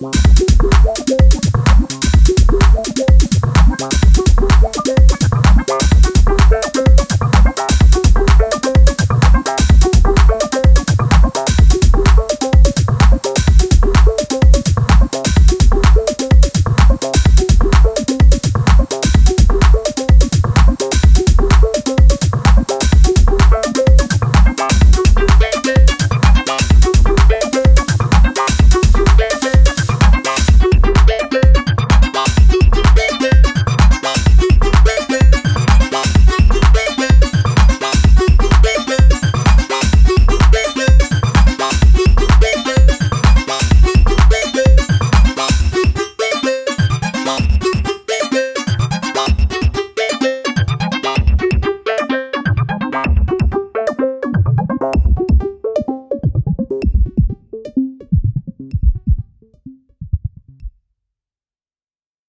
Bye.